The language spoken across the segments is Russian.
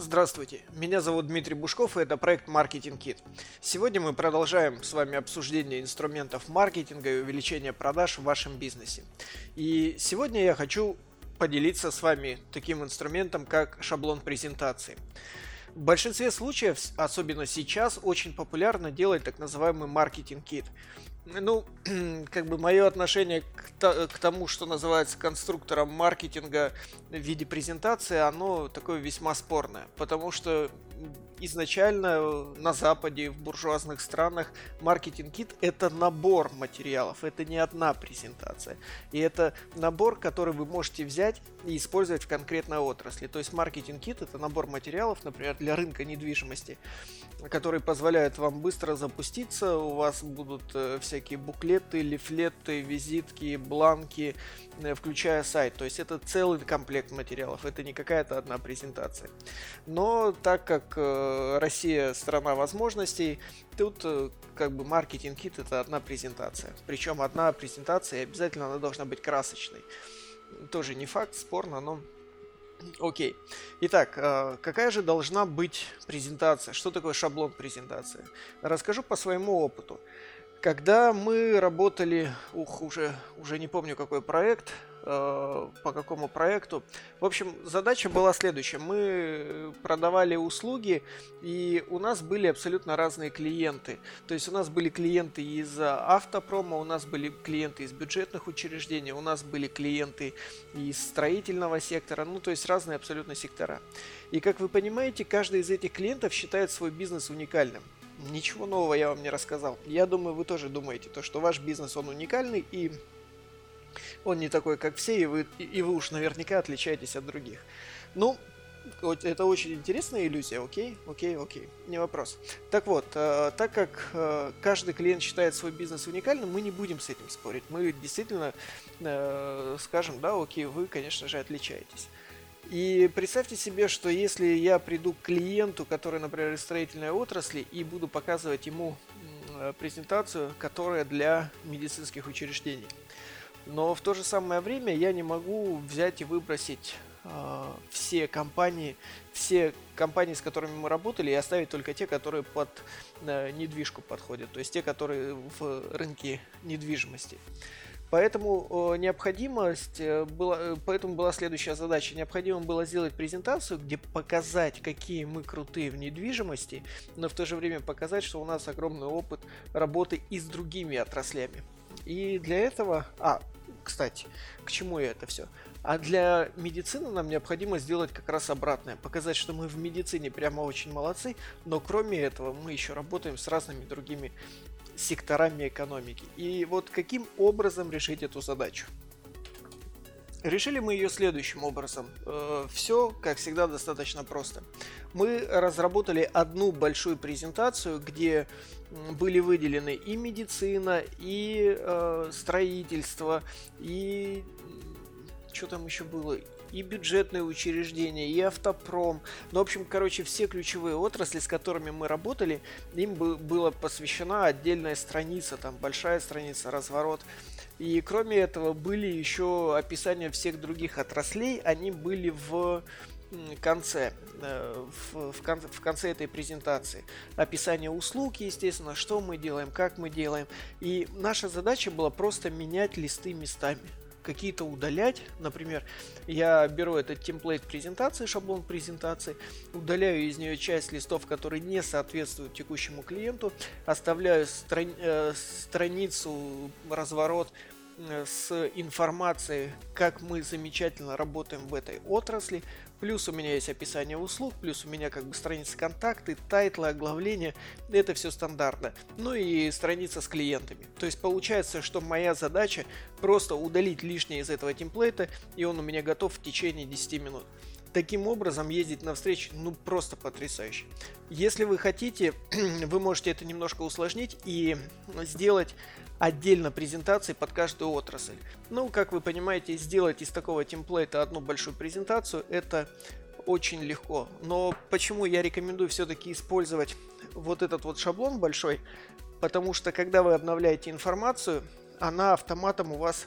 Здравствуйте, меня зовут Дмитрий Бушков, и это проект Marketing Kit. Сегодня мы продолжаем с вами обсуждение инструментов маркетинга и увеличения продаж в вашем бизнесе. И сегодня я хочу поделиться с вами таким инструментом, как шаблон презентации. В большинстве случаев, особенно сейчас, очень популярно делать так называемый маркетинг-кит. Ну, как бы мое отношение к, к тому, что называется конструктором маркетинга в виде презентации, оно такое весьма спорное. Потому что изначально на Западе, в буржуазных странах, маркетинг-кит – это набор материалов, это не одна презентация. И это набор, который вы можете взять и использовать в конкретной отрасли. То есть маркетинг-кит – это набор материалов, например, для рынка недвижимости, который позволяет вам быстро запуститься, у вас будут э, всякие буклеты, лифлеты, визитки, бланки, э, включая сайт. То есть это целый комплект материалов, это не какая-то одна презентация. Но так как э, Россия страна возможностей, тут э, как бы маркетинг-кит это одна презентация. Причем одна презентация, и обязательно она должна быть красочной. Тоже не факт, спорно, но Окей. Итак, э, какая же должна быть презентация? Что такое шаблон презентации? Расскажу по своему опыту. Когда мы работали, ух, уже, уже не помню какой проект, э, по какому проекту. В общем, задача была следующая. Мы продавали услуги, и у нас были абсолютно разные клиенты. То есть у нас были клиенты из автопрома, у нас были клиенты из бюджетных учреждений, у нас были клиенты из строительного сектора, ну то есть разные абсолютно сектора. И как вы понимаете, каждый из этих клиентов считает свой бизнес уникальным. Ничего нового я вам не рассказал. Я думаю, вы тоже думаете, то, что ваш бизнес, он уникальный, и он не такой, как все, и вы, и вы уж наверняка отличаетесь от других. Ну, это очень интересная иллюзия, окей, окей, окей, не вопрос. Так вот, э, так как э, каждый клиент считает свой бизнес уникальным, мы не будем с этим спорить. Мы действительно э, скажем, да, окей, вы, конечно же, отличаетесь. И представьте себе, что если я приду к клиенту, который, например, из строительной отрасли, и буду показывать ему э, презентацию, которая для медицинских учреждений. Но в то же самое время я не могу взять и выбросить э, все компании, все компании, с которыми мы работали, и оставить только те, которые под э, недвижку подходят, то есть те, которые в рынке недвижимости. Поэтому э, необходимость э, была, э, поэтому была следующая задача. Необходимо было сделать презентацию, где показать, какие мы крутые в недвижимости, но в то же время показать, что у нас огромный опыт работы и с другими отраслями. И для этого... А, кстати, к чему это все? А для медицины нам необходимо сделать как раз обратное. Показать, что мы в медицине прямо очень молодцы, но кроме этого мы еще работаем с разными другими секторами экономики. И вот каким образом решить эту задачу? Решили мы ее следующим образом. Э, Все, как всегда, достаточно просто. Мы разработали одну большую презентацию, где были выделены и медицина, и э, строительство, и что там еще было, и бюджетные учреждения, и автопром. Ну, в общем, короче, все ключевые отрасли, с которыми мы работали, им была посвящена отдельная страница, там большая страница, разворот. И кроме этого были еще описания всех других отраслей, они были в конце, э, в, в, кон, в конце этой презентации. Описание услуг, естественно, что мы делаем, как мы делаем. И наша задача была просто менять листы местами какие-то удалять. Например, я беру этот темплейт презентации, шаблон презентации, удаляю из нее часть листов, которые не соответствуют текущему клиенту, оставляю страни- э, страницу, разворот с информацией, как мы замечательно работаем в этой отрасли. Плюс у меня есть описание услуг, плюс у меня как бы страницы контакты, title ы, оглавления. Это все стандартно. Ну и страница с клиентами. То есть получается, что моя задача просто удалить лишнее из этого template а, и он у меня готов в течение 10 минут. Таким образом, ездить на встречи, ну, просто потрясающе. Если вы хотите, вы можете это немножко усложнить и сделать отдельно презентации под каждую отрасль. Ну, как вы понимаете, сделать из такого темплейта одну большую презентацию, это очень легко. Но почему я рекомендую все-таки использовать вот этот вот шаблон большой? Потому что, когда вы обновляете информацию, она автоматом у вас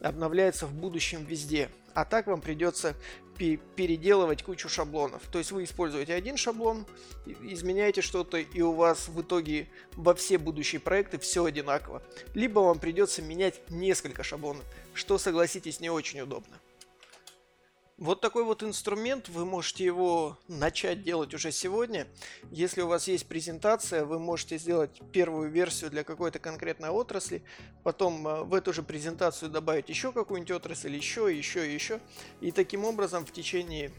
обновляется в будущем везде. А так вам придется переделывать кучу шаблонов. То есть вы используете один шаблон, изменяете что-то, и у вас в итоге во все будущие проекты все одинаково. Либо вам придется менять несколько шаблонов, что, согласитесь, не очень удобно. Вот такой вот инструмент, вы можете его начать делать уже сегодня. Если у вас есть презентация, вы можете сделать первую версию для какой-то конкретной отрасли, потом э, в эту же презентацию добавить еще какую-нибудь отрасль, еще, еще, еще. И таким образом в течение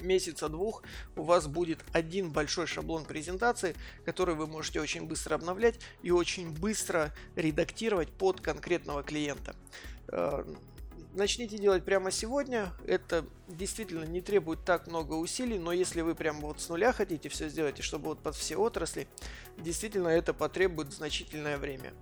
месяца-двух у вас будет один большой шаблон презентации, который вы можете очень быстро обновлять и очень быстро редактировать под конкретного клиента. Начните делать прямо сегодня. Это действительно не требует так много усилий, но если вы прямо вот с нуля хотите все сделать, и чтобы вот под все отрасли, действительно это потребует значительное время.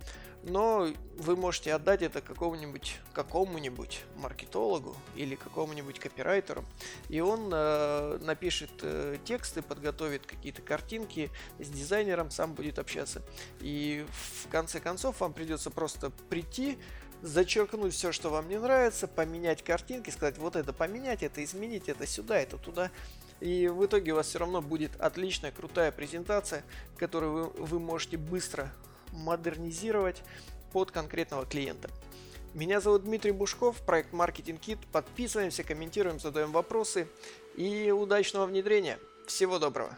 Но вы можете отдать это какому-нибудь какому-нибудь маркетологу или какому-нибудь копирайтеру, и он э, напишет э, тексты, подготовит какие-то картинки с дизайнером, сам будет общаться. И в конце концов вам придется просто прийти, зачеркнуть все, что вам не нравится, поменять картинки, сказать вот это поменять, это изменить, это сюда, это туда. И в итоге у вас все равно будет отличная, крутая презентация, которую вы, вы можете быстро модернизировать под конкретного клиента. Меня зовут Дмитрий Бушков, проект Marketing Kit. Подписываемся, комментируем, задаем вопросы и удачного внедрения. Всего доброго!